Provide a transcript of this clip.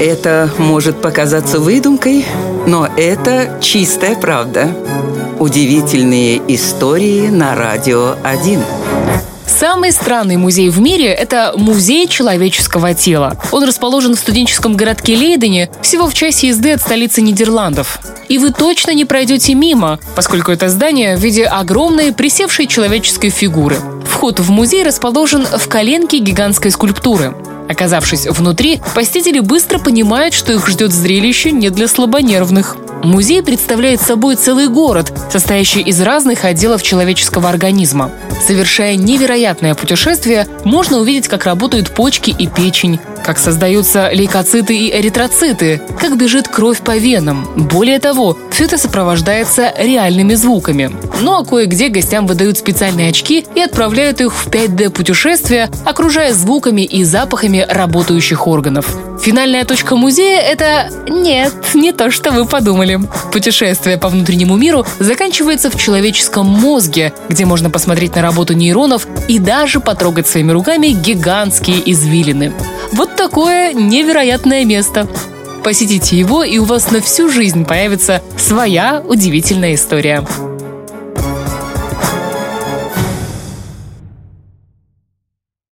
Это может показаться выдумкой, но это чистая правда. Удивительные истории на радио 1. Самый странный музей в мире – это музей человеческого тела. Он расположен в студенческом городке Лейдене, всего в часе езды от столицы Нидерландов. И вы точно не пройдете мимо, поскольку это здание в виде огромной присевшей человеческой фигуры. Вход в музей расположен в коленке гигантской скульптуры. Оказавшись внутри, посетители быстро понимают, что их ждет зрелище не для слабонервных. Музей представляет собой целый город, состоящий из разных отделов человеческого организма. Совершая невероятное путешествие, можно увидеть, как работают почки и печень, как создаются лейкоциты и эритроциты, как бежит кровь по венам. Более того, все это сопровождается реальными звуками. Ну а кое-где гостям выдают специальные очки и отправляют их в 5D-путешествие, окружая звуками и запахами работающих органов. Финальная точка музея – это нет, не то, что вы подумали. Путешествие по внутреннему миру заканчивается в человеческом мозге, где можно посмотреть на работу нейронов и даже потрогать своими руками гигантские извилины. Вот такое невероятное место. Посетите его, и у вас на всю жизнь появится своя удивительная история.